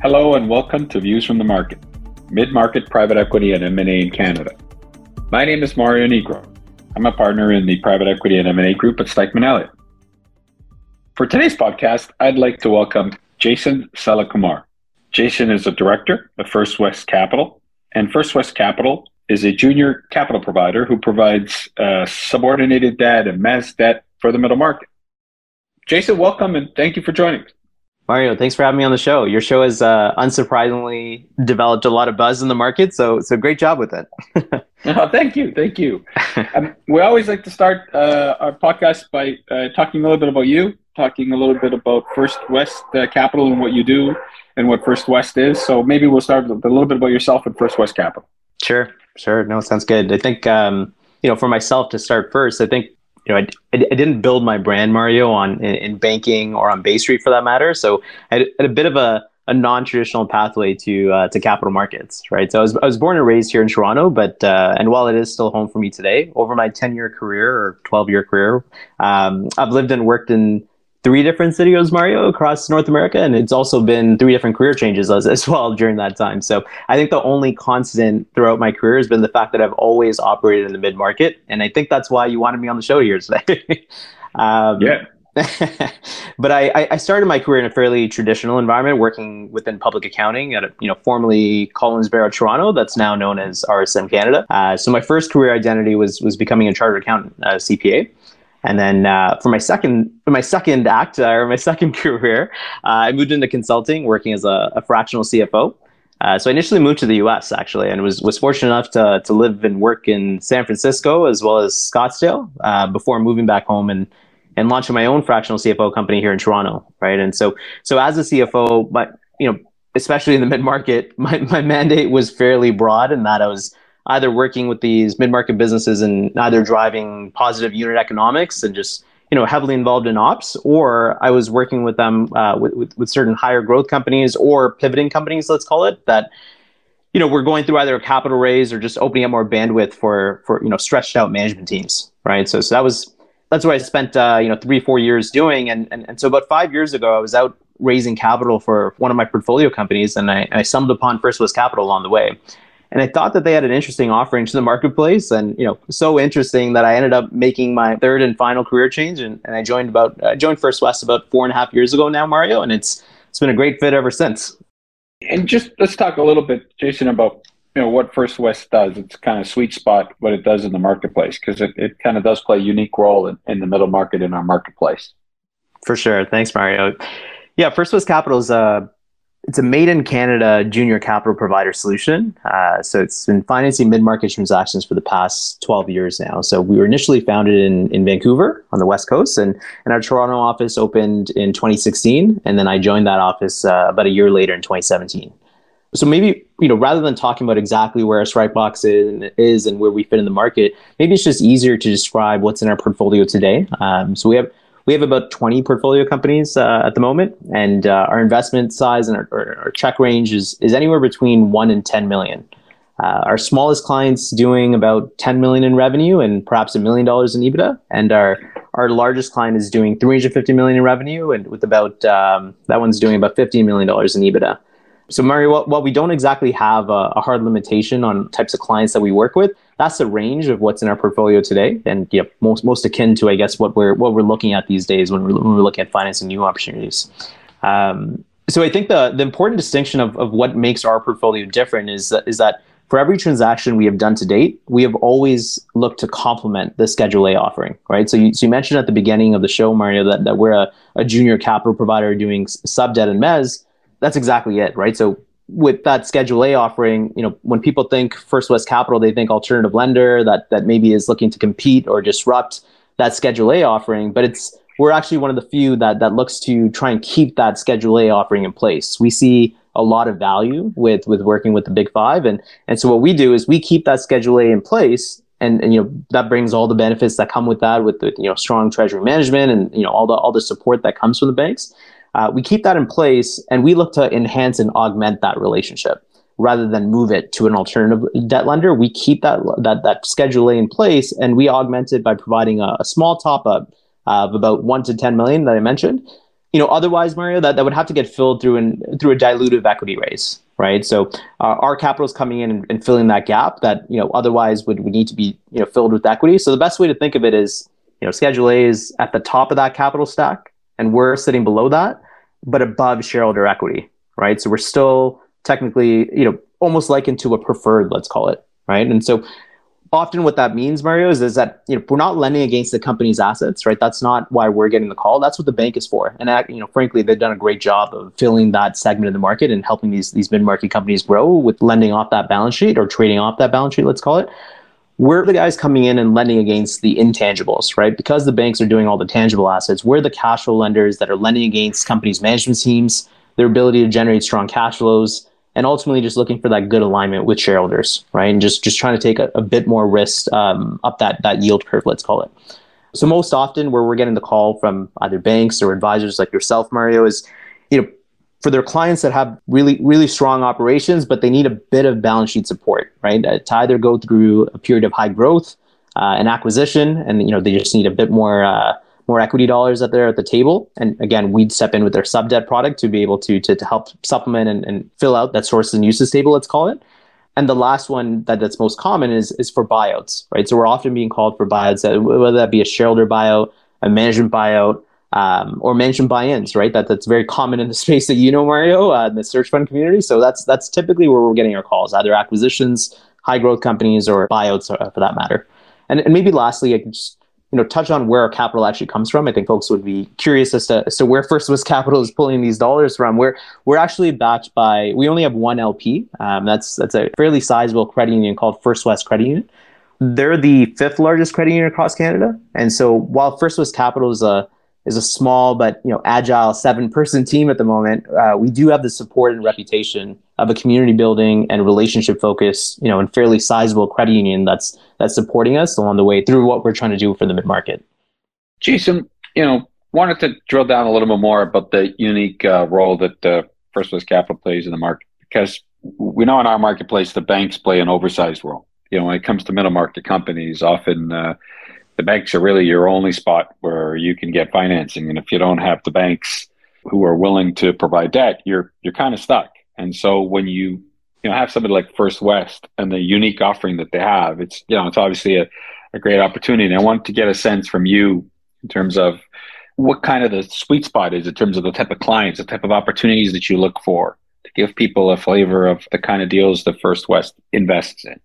Hello and welcome to Views from the Market, mid-market private equity and M&A in Canada. My name is Mario Nigro. I'm a partner in the private equity and M&A group at Stikeman Elliott. For today's podcast, I'd like to welcome Jason Selakumar. Jason is a director of First West Capital, and First West Capital is a junior capital provider who provides uh, subordinated debt and mezz debt for the middle market. Jason, welcome and thank you for joining us. Mario, thanks for having me on the show. Your show has uh, unsurprisingly developed a lot of buzz in the market, so so great job with it. oh, thank you, thank you. Um, we always like to start uh, our podcast by uh, talking a little bit about you, talking a little bit about First West uh, Capital and what you do, and what First West is. So maybe we'll start with a little bit about yourself and First West Capital. Sure, sure. No, it sounds good. I think um, you know, for myself to start first, I think you know, I, I, didn't build my brand Mario on in, in, banking or on Bay Street for that matter. So I had, a bit of a, a non-traditional pathway to uh, to capital markets, right? So I was I was born and raised here in Toronto, but uh, and while it is still home for me today, over my ten year career or twelve year career, um, I've lived and worked in three different studios Mario across North America, and it's also been three different career changes as, as well during that time. So I think the only constant throughout my career has been the fact that I've always operated in the mid market, and I think that's why you wanted me on the show here today. um, yeah. but I, I started my career in a fairly traditional environment, working within public accounting at a, you know formerly Collins Barrow Toronto, that's now known as RSM Canada. Uh, so my first career identity was was becoming a chartered accountant, a CPA. And then uh, for my second for my second act uh, or my second career, uh, I moved into consulting, working as a, a fractional CFO. Uh, so I initially moved to the U.S. actually, and was was fortunate enough to to live and work in San Francisco as well as Scottsdale uh, before moving back home and and launching my own fractional CFO company here in Toronto. Right, and so so as a CFO, but you know, especially in the mid market, my my mandate was fairly broad in that I was either working with these mid-market businesses and either driving positive unit economics and just you know heavily involved in ops or i was working with them uh, with, with, with, certain higher growth companies or pivoting companies let's call it that you know we're going through either a capital raise or just opening up more bandwidth for for you know stretched out management teams right? So so that was that's what i spent uh, you know three four years doing. And, and and so about five years ago i was out raising capital for one of my portfolio companies and i, I stumbled upon first west capital along the way and I thought that they had an interesting offering to the marketplace, and you know, so interesting that I ended up making my third and final career change, and, and I joined about I joined First West about four and a half years ago now, Mario, and it's it's been a great fit ever since. And just let's talk a little bit, Jason, about you know what First West does. It's kind of sweet spot what it does in the marketplace because it, it kind of does play a unique role in, in the middle market in our marketplace. For sure, thanks, Mario. Yeah, First West Capital is a it's a made in Canada junior capital provider solution. Uh, so it's been financing mid market transactions for the past 12 years now. So we were initially founded in, in Vancouver on the West Coast, and, and our Toronto office opened in 2016. And then I joined that office uh, about a year later in 2017. So maybe, you know, rather than talking about exactly where our Strikebox is, is and where we fit in the market, maybe it's just easier to describe what's in our portfolio today. Um, so we have we have about 20 portfolio companies uh, at the moment, and uh, our investment size and our, our, check range is, is anywhere between 1 and 10 million. Uh, our smallest clients doing about 10 million in revenue and perhaps a million dollars in EBITDA, and our our largest client is doing 350 million in revenue, and with about um, that one's doing about 15 million dollars in EBITDA. So, Mario, while, while we don't exactly have a, a, hard limitation on types of clients that we work with, that's the range of what's in our portfolio today, and yeah, most most akin to I guess what we're what we're looking at these days when we're, when we're looking at financing new opportunities. Um, so, I think the the important distinction of, of what makes our portfolio different is that, is that for every transaction we have done to date, we have always looked to complement the Schedule A offering, right? So you, so you mentioned at the beginning of the show, Mario, that, that we're a, a junior capital provider doing sub debt and mezz that's exactly it, right? So with that Schedule A offering, you know, when people think First West Capital, they think alternative lender that that maybe is looking to compete or disrupt that Schedule A offering, but it's we're actually one of the few that that looks to try and keep that Schedule A offering in place. We see a lot of value with with working with the Big Five, and and so what we do is we keep that Schedule A in place, and, and you know that brings all the benefits that come with that, with the you know strong treasury management and you know all the all the support that comes from the banks. Uh, we keep that in place and we look to enhance and augment that relationship rather than move it to an alternative debt lender. We keep that that that Schedule A in place and we augment it by providing a, a small top up of about one to ten million that I mentioned. you know, otherwise, Mario, that, that would have to get filled through an through a dilutive equity raise, right? So uh, our capital is coming in and, and, filling that gap that you know otherwise would, would need to be you know filled with equity. So the best way to think of it is, you know, Schedule A is at the top of that capital stack, and we're sitting below that, but above shareholder equity, right? So we're still technically, you know, almost like into a preferred, let's call it, right? And so often what that means, Mario, is, is that you know we're not lending against the company's assets, right? That's not why we're getting the call. That's what the bank is for. And uh, you know, frankly, they've done a great job of filling that segment of the market and helping these these mid market companies grow with lending off that balance sheet or trading off that balance sheet, let's call it. We're the guys coming in and lending against the intangibles, right? Because the banks are doing all the tangible assets. We're the cash flow lenders that are lending against companies' management teams, their ability to generate strong cash flows, and ultimately just looking for that good alignment with shareholders, right? And just just trying to take a, a bit more risk um, up that that yield curve, let's call it. So most often, where we're getting the call from either banks or advisors like yourself, Mario, is you know for their clients that have really really strong operations, but they need a bit of balance sheet support, right? Uh, to either go through a period of high growth, uh, an acquisition, and you know they just need a bit more. Uh, more equity dollars that they're at the table. And again, we'd step in with their sub debt product to be able to, to, to help supplement and, and fill out that sources and uses table, let's call it. And the last one that, that's most common is, is for buyouts, right? So we're often being called for buyouts, whether that be a shareholder buyout, a management buyout, um, or management buy-ins, right? That that's very common in the space that you know, Mario, uh, in the search fund community. So that's that's typically where we're getting our calls, either acquisitions, high growth companies, or buyouts, uh, for that matter. And, and maybe lastly, I can just you know touch on where our capital actually comes from. I think folks would be curious as to, where First West Capital is pulling these dollars from. We're we're actually backed by we only have one LP. Um, that's that's a fairly sizable credit union called First West Credit Union. They're the fifth largest credit union across Canada, and so while First West Capital is a is a small but you know agile seven person team at the moment. Uh, we do have the support and reputation of a community building and relationship focus, you know, and fairly sizable credit union that's that's supporting us along the way through what we're trying to do for the mid market. Jason, you know, wanted to drill down a little bit more about the unique uh, role that uh, First West Capital plays in the market because we know in our marketplace the banks play an oversized role. You know, when it comes to middle market companies, often uh, the banks are really your only spot where you can get financing. And if you don't have the banks who are willing to provide debt, you're you're kind of stuck. And so when you you know have somebody like First West and the unique offering that they have, it's you know it's obviously a, a great opportunity. And I want to get a sense from you in terms of what kind of the sweet spot is in terms of the type of clients, the type of opportunities that you look for to give people a flavor of the kind of deals that First West invests in.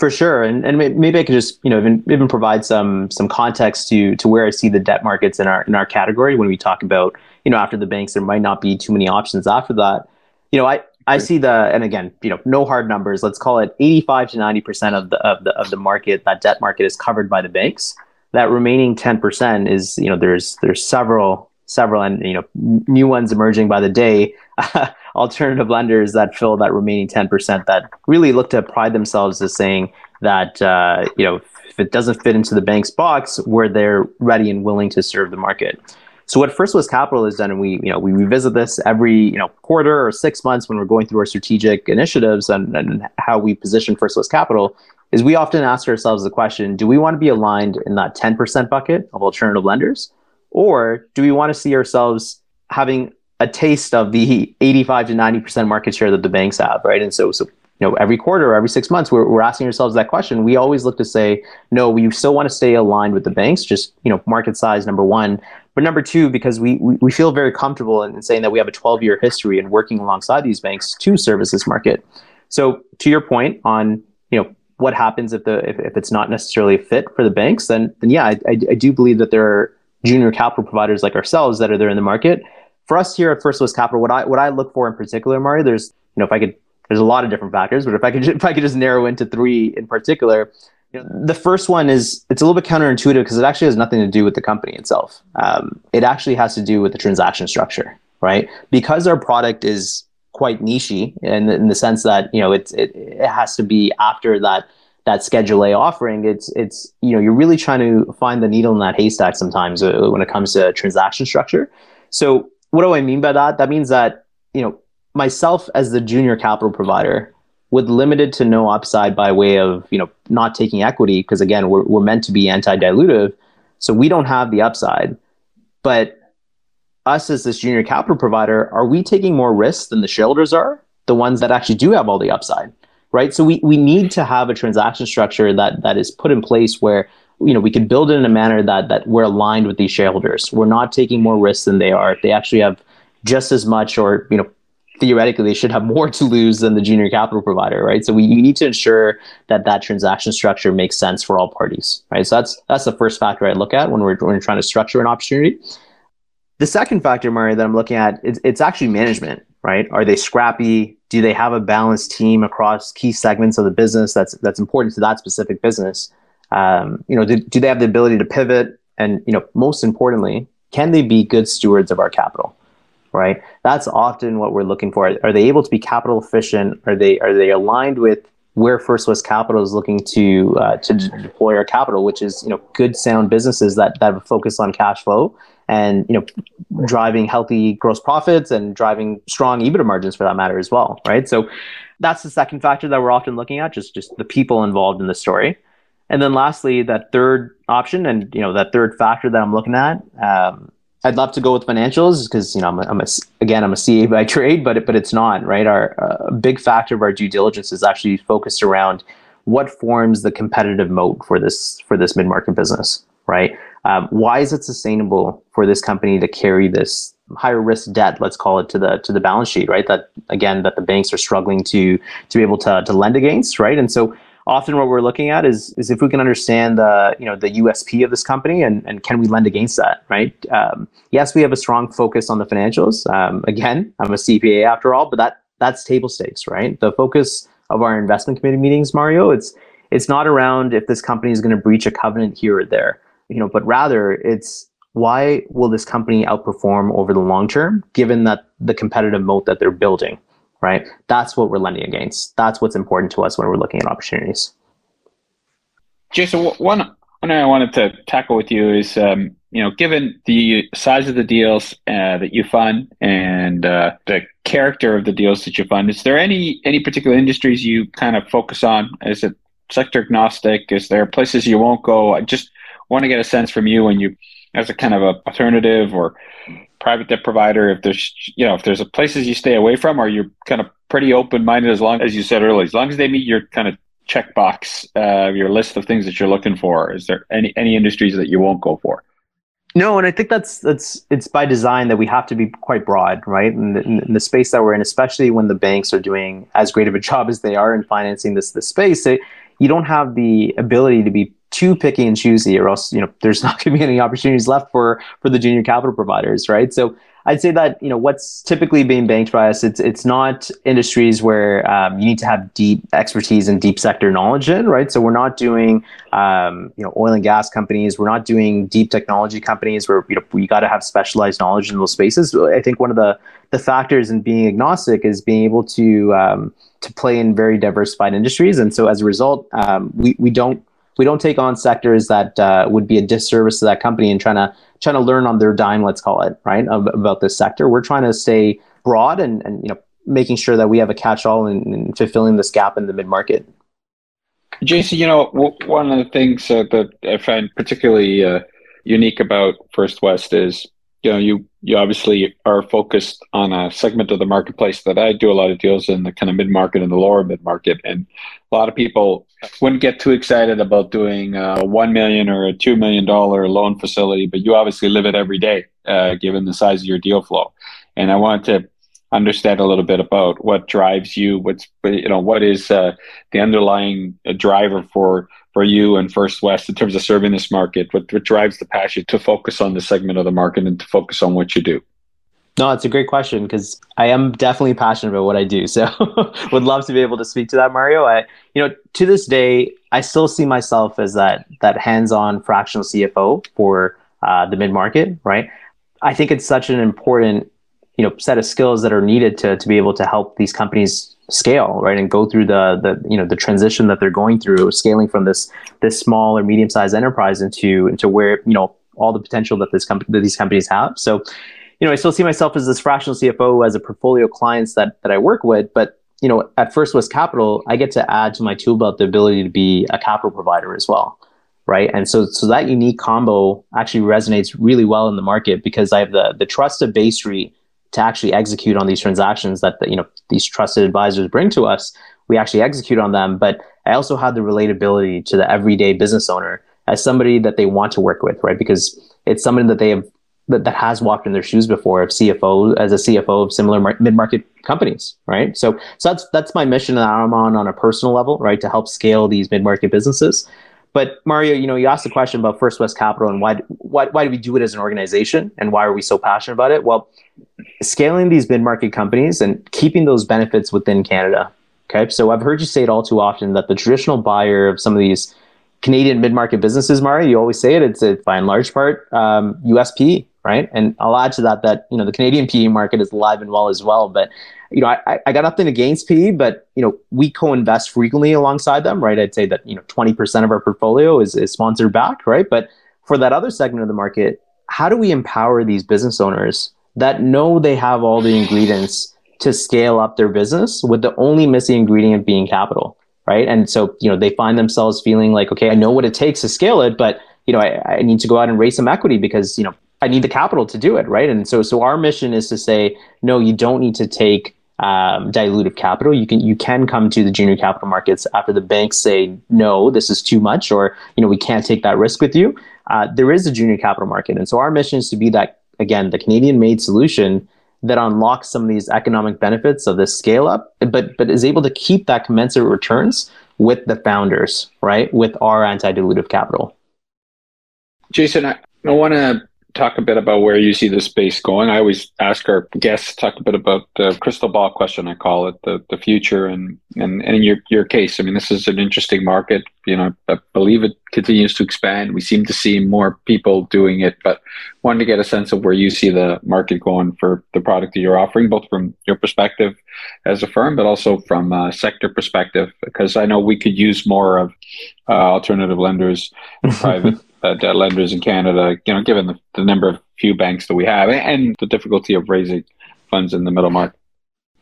For sure, and and maybe I could just you know even even provide some some context to to where I see the debt markets in our in our category when we talk about you know after the banks there might not be too many options after that. You know I I see the and again you know no hard numbers. Let's call it eighty five to ninety percent of the of the of the market that debt market is covered by the banks. That remaining ten percent is you know there's there's several several and you know new ones emerging by the day alternative lenders that fill that remaining 10% that really look to pride themselves as saying that uh, you know if it doesn't fit into the bank's box where they're ready and willing to serve the market. So what First West Capital has done, and we you know we revisit this every you know quarter or six months when we're going through our strategic initiatives and, and how we position First West Capital, is we often ask ourselves the question: Do we want to be aligned in that ten percent bucket of alternative lenders, or do we want to see ourselves having a taste of the 85 to 90% market share that the banks have, right? And so, so you know, every quarter or every six months, we're, we're asking ourselves that question. We always look to say, no, we still want to stay aligned with the banks, just, you know, market size, number one. But number two, because we, we, we feel very comfortable in, in saying that we have a 12 year history and working alongside these banks to service this market. So to your point on, you know, what happens if the if, if it's not necessarily a fit for the banks, then then yeah, I, I, I do believe that there are junior capital providers like ourselves that are there in the market for us here at First West Capital, what I what I look for in particular, Mari, there's you know if I could there's a lot of different factors, but if I could if I could just narrow into three in particular, you know, the first one is it's a little bit counterintuitive because it actually has nothing to do with the company itself. Um, it actually has to do with the transaction structure, right? Because our product is quite nichey in, in the sense that you know it's it, it has to be after that that Schedule A offering. It's it's you know you're really trying to find the needle in that haystack sometimes uh, when it comes to transaction structure. So what do I mean by that? That means that, you know, myself as the junior capital provider with limited to no upside by way of, you know, not taking equity, because again, we're, we're meant to be anti-dilutive. So we don't have the upside. But us as this junior capital provider, are we taking more risks than the shareholders are, the ones that actually do have all the upside? Right. So we, we need to have a transaction structure that that is put in place where you know we can build it in a manner that that we're aligned with these shareholders. We're not taking more risks than they are. They actually have just as much or you know theoretically they should have more to lose than the junior capital provider right? So we you need to ensure that that transaction structure makes sense for all parties right? So that's that's the first factor i look at when we're, when we're trying to structure an opportunity. The second factor Mario that i'm looking at it's, it's actually management right? Are they scrappy? Do they have a balanced team across key segments of the business that's that's important to that specific business um, you know do, do they have the ability to pivot and you know most importantly can they be good stewards of our capital right? That's often what we're looking for. Are they able to be capital efficient? Are they are they aligned with where First West Capital is looking to uh, to deploy our capital, which is you know good sound businesses that that have a focus on cash flow and you know driving healthy gross profits and driving strong EBITDA margins for that matter as well, right? So that's the second factor that we're often looking at, just just the people involved in the story. And then lastly, that third option and you know that third factor that I'm looking at um, I'd love to go with financials because you know I'm, a, I'm a, again I'm a CA by trade, but but it's not right. Our uh, big factor of our due diligence is actually focused around what forms the competitive moat for this for this mid market business, right? Um, why is it sustainable for this company to carry this higher risk debt, let's call it, to the to the balance sheet, right? That again that the banks are struggling to to be able to to lend against, right? And so often what we're looking at is is if we can understand the you know the USP of this company and, and can we lend against that, right? Um, yes, we have a strong focus on the financials. Um, again, I'm a CPA after all, but that that's table stakes, right? The focus of our investment committee meetings, Mario, it's it's not around if this company is going to breach a covenant here or there, you know, but rather it's why will this company outperform over the long term, given that the competitive moat that they're building, right? That's what we're lending against. That's what's important to us when we're looking at opportunities. Jason, one I wanted to tackle with you is, um, you know, given the size of the deals uh, that you fund and uh, the character of the deals that you fund, is there any any particular industries you kind of focus on? Is it sector agnostic? Is there places you won't go? I just want to get a sense from you when you, as a kind of a alternative or private debt provider, if there's you know if there's places you stay away from, or you're kind of pretty open minded as long as you said earlier, as long as they meet your kind of checkbox, uh, your list of things that you're looking for. Is there any any industries that you won't go for? No, and I think that's that's it's by design that we have to be quite broad, right? In the, in the space that we're in, especially when the banks are doing as great of a job as they are in financing this this space, it, you don't have the ability to be too picky and choosy, or else you know there's not going to be any opportunities left for for the junior capital providers, right? So I'd say that you know what's typically being banked by us. It's it's not industries where um, you need to have deep expertise and deep sector knowledge in, right? So we're not doing um, you know oil and gas companies. We're not doing deep technology companies where you know we got to have specialized knowledge in those spaces. I think one of the the factors in being agnostic is being able to um, to play in very diversified industries, and so as a result, um, we we don't we don't take on sectors that uh, would be a disservice to that company and trying to trying to learn on their dime, let's call it, right, about this sector. We're trying to stay broad and, and you know making sure that we have a catch-all and, fulfilling this gap in the mid-market. Jason, you know, one of the things uh, that I find particularly uh, unique about First West is, you know, you you obviously are focused on a segment of the marketplace that I do a lot of deals in the kind of mid market and the lower mid market, and a lot of people wouldn't get too excited about doing a one million or a two million dollar loan facility, but you obviously live it every day, uh, given the size of your deal flow. And I wanted to understand a little bit about what drives you, what's you know what is uh, the underlying driver for for you and First West in terms of serving this market? What, what drives the passion to focus on the segment of the market and to focus on what you do? No, it's a great question because I am definitely passionate about what I do. So would love to be able to speak to that, Mario. I, you know, to this day, I still see myself as that that hands-on fractional CFO for uh, the mid-market, right? I think it's such an important, you know, set of skills that are needed to to be able to help these companies scale, right, and go through the the you know the transition that they're going through, scaling from this this small or medium-sized enterprise into into where you know all the potential that this company that these companies have. So you know, I still see myself as this fractional CFO as a portfolio clients that that I work with, but you know, at First West Capital, I get to add to my tool belt the ability to be a capital provider as well, right? And so so that unique combo actually resonates really well in the market because I have the the trust of Bay Street to actually execute on these transactions that you know these trusted advisors bring to us. We actually execute on them, but I also have the relatability to the everyday business owner as somebody that they want to work with, right? Because it's somebody that they have that, that has walked in their shoes before of CFO as a CFO of similar mar- mid-market companies, right? So so that's that's my mission that I'm on on a personal level, right, to help scale these mid-market businesses. But Mario, you know, you asked the question about First West Capital and why why why do we do it as an organization and why are we so passionate about it? Well, scaling these mid-market companies and keeping those benefits within Canada. Okay, so I've heard you say it all too often that the traditional buyer of some of these Canadian mid-market businesses, Mario, you always say it. It's a, by and large part um, US PE, right? And I'll add to that that you know the Canadian PE market is alive and well as well. But you know, I, I got nothing against PE, but you know, we co-invest frequently alongside them, right? I'd say that you know, twenty percent of our portfolio is, is sponsored back, right? But for that other segment of the market, how do we empower these business owners that know they have all the ingredients to scale up their business with the only missing ingredient being capital, right? And so you know, they find themselves feeling like, okay, I know what it takes to scale it, but you know, I, I need to go out and raise some equity because you know I need the capital to do it, right? And so, so our mission is to say, no, you don't need to take um, dilutive capital. You can you can come to the junior capital markets after the banks say, no, this is too much, or you know, we can't take that risk with you. Uh, there is a junior capital market, and so our mission is to be that again, the Canadian-made solution that unlocks some of these economic benefits of this scale up, but but is able to keep that commensurate returns with the founders, right? With our anti-dilutive capital. Jason, I, I want to talk a bit about where you see the space going. I always ask our guests talk a bit about the crystal ball question. I call it the the future, and and, and in your your case, I mean, this is an interesting market. You know, I believe it continues to expand. We seem to see more people doing it, but wanted to get a sense of where you see the market going for the product that you're offering, both from your perspective as a firm, but also from a sector perspective, because I know we could use more of uh, alternative lenders, private uh, debt lenders in Canada, you know, given the, the number of few banks that we have and the difficulty of raising funds in the middle market.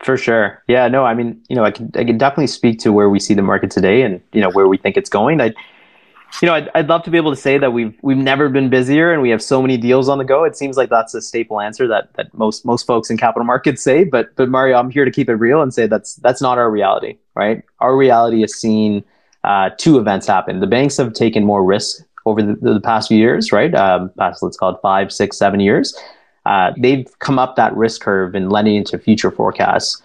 For sure. Yeah, no, I mean, you know, I can I can definitely speak to where we see the market today and, you know, where we think it's going. I you know, I'd, I'd love to be able to say that we've we've never been busier and we have so many deals on the go. It seems like that's a staple answer that that most most folks in capital markets say. But but Mario, I'm here to keep it real and say that's that's not our reality, right? Our reality is seeing uh, two events happen. The banks have taken more risk over the, the past few years, right? Um, past let's call it five, six, seven years. Uh, they've come up that risk curve and lending into future forecasts.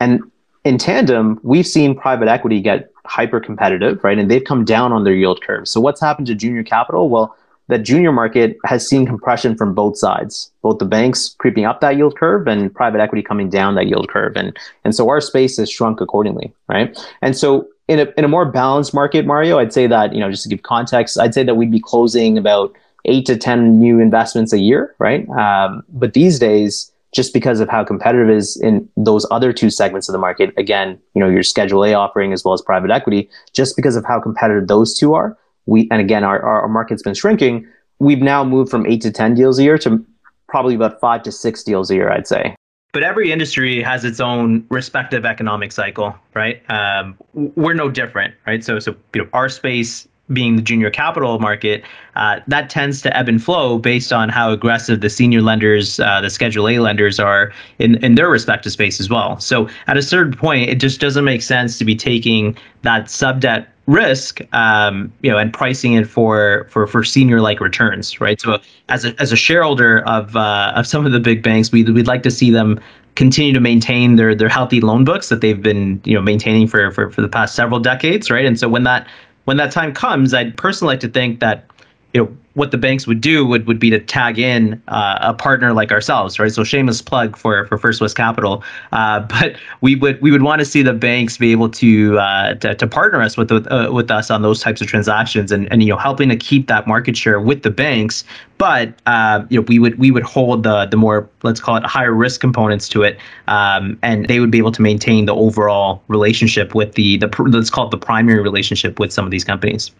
And in tandem, we've seen private equity get hyper competitive, right? And they've come down on their yield curve. So what's happened to junior capital? Well, the junior market has seen compression from both sides, both the banks creeping up that yield curve and private equity coming down that yield curve. And, and so our space has shrunk accordingly, right? And so in a, in a more balanced market, Mario, I'd say that, you know, just to give context, I'd say that we'd be closing about eight to 10 new investments a year, right? Um, but these days, just because of how competitive is in those other two segments of the market, again, you know, your Schedule A offering as well as private equity, just because of how competitive those two are, we, and again, our, our market's been shrinking, we've now moved from eight to 10 deals a year to probably about five to six deals a year, I'd say but every industry has its own respective economic cycle, right? Um, we're no different, right? So, so you know, our space being the junior capital market, uh, that tends to ebb and flow based on how aggressive the senior lenders, uh, the Schedule A lenders are in, in their respective space as well. So at a certain point, it just doesn't make sense to be taking that sub debt risk, um, you know, and pricing it for for for senior like returns, right? So as a as a shareholder of uh, of some of the big banks, we we'd like to see them continue to maintain their their healthy loan books that they've been you know maintaining for for for the past several decades, right? And so when that when that time comes, I'd personally like to think that you know what the banks would do would, would be to tag in uh, a partner like ourselves, right? So shameless plug for for First West Capital, uh, but we would we would want to see the banks be able to uh, to, to, partner us with with, uh, with us on those types of transactions and and you know helping to keep that market share with the banks, but uh, you know we would we would hold the the more let's call it higher risk components to it, um, and they would be able to maintain the overall relationship with the the let's call it the primary relationship with some of these companies.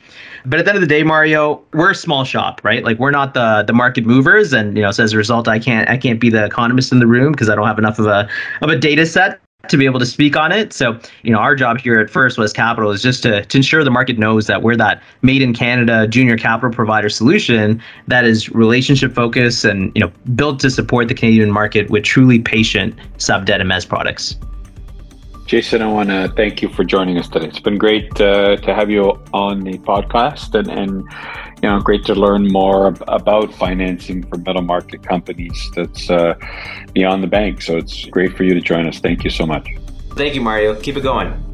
But at the end of the day, Mario, we're a small shop, right? Like we're not the the market movers, and you know, so as a result, I can't I can't be the economist in the room because I don't have enough of a of a data set to be able to speak on it. So, you know, our job here at First West Capital is just to, to ensure the market knows that we're that made in Canada junior capital provider solution that is relationship focused and, you know, built to support the Canadian market with truly patient sub debt and products. Jason, I want to thank you for joining us today. It's been great uh, to have you on the podcast and, and you know, great to learn more about financing for middle market companies that's uh, beyond the bank. So it's great for you to join us. Thank you so much. Thank you, Mario. Keep it going.